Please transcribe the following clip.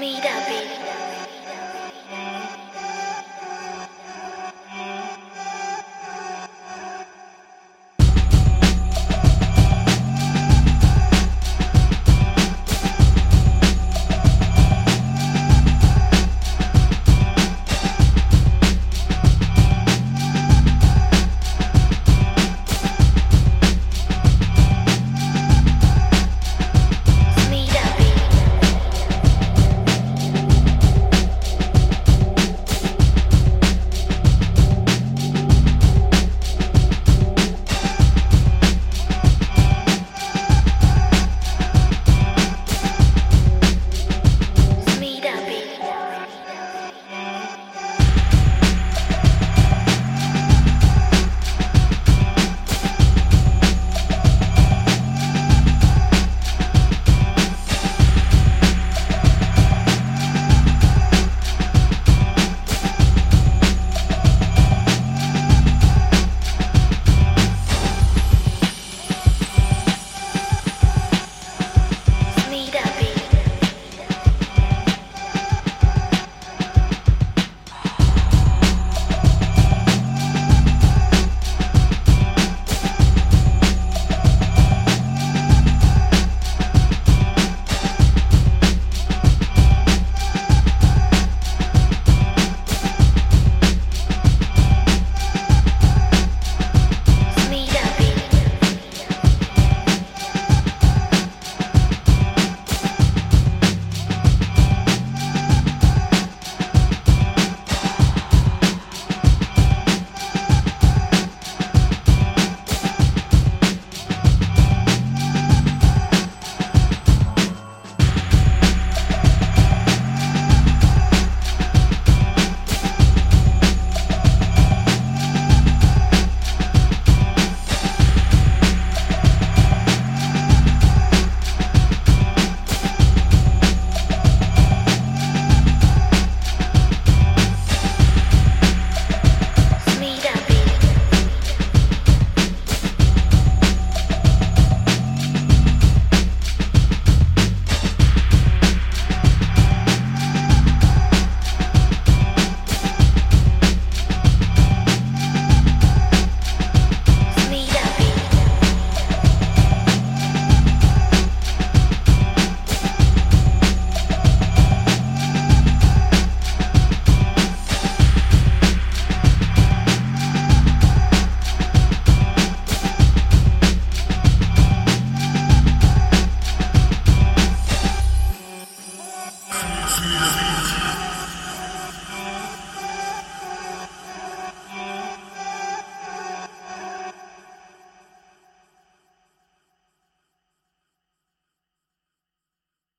Meet up.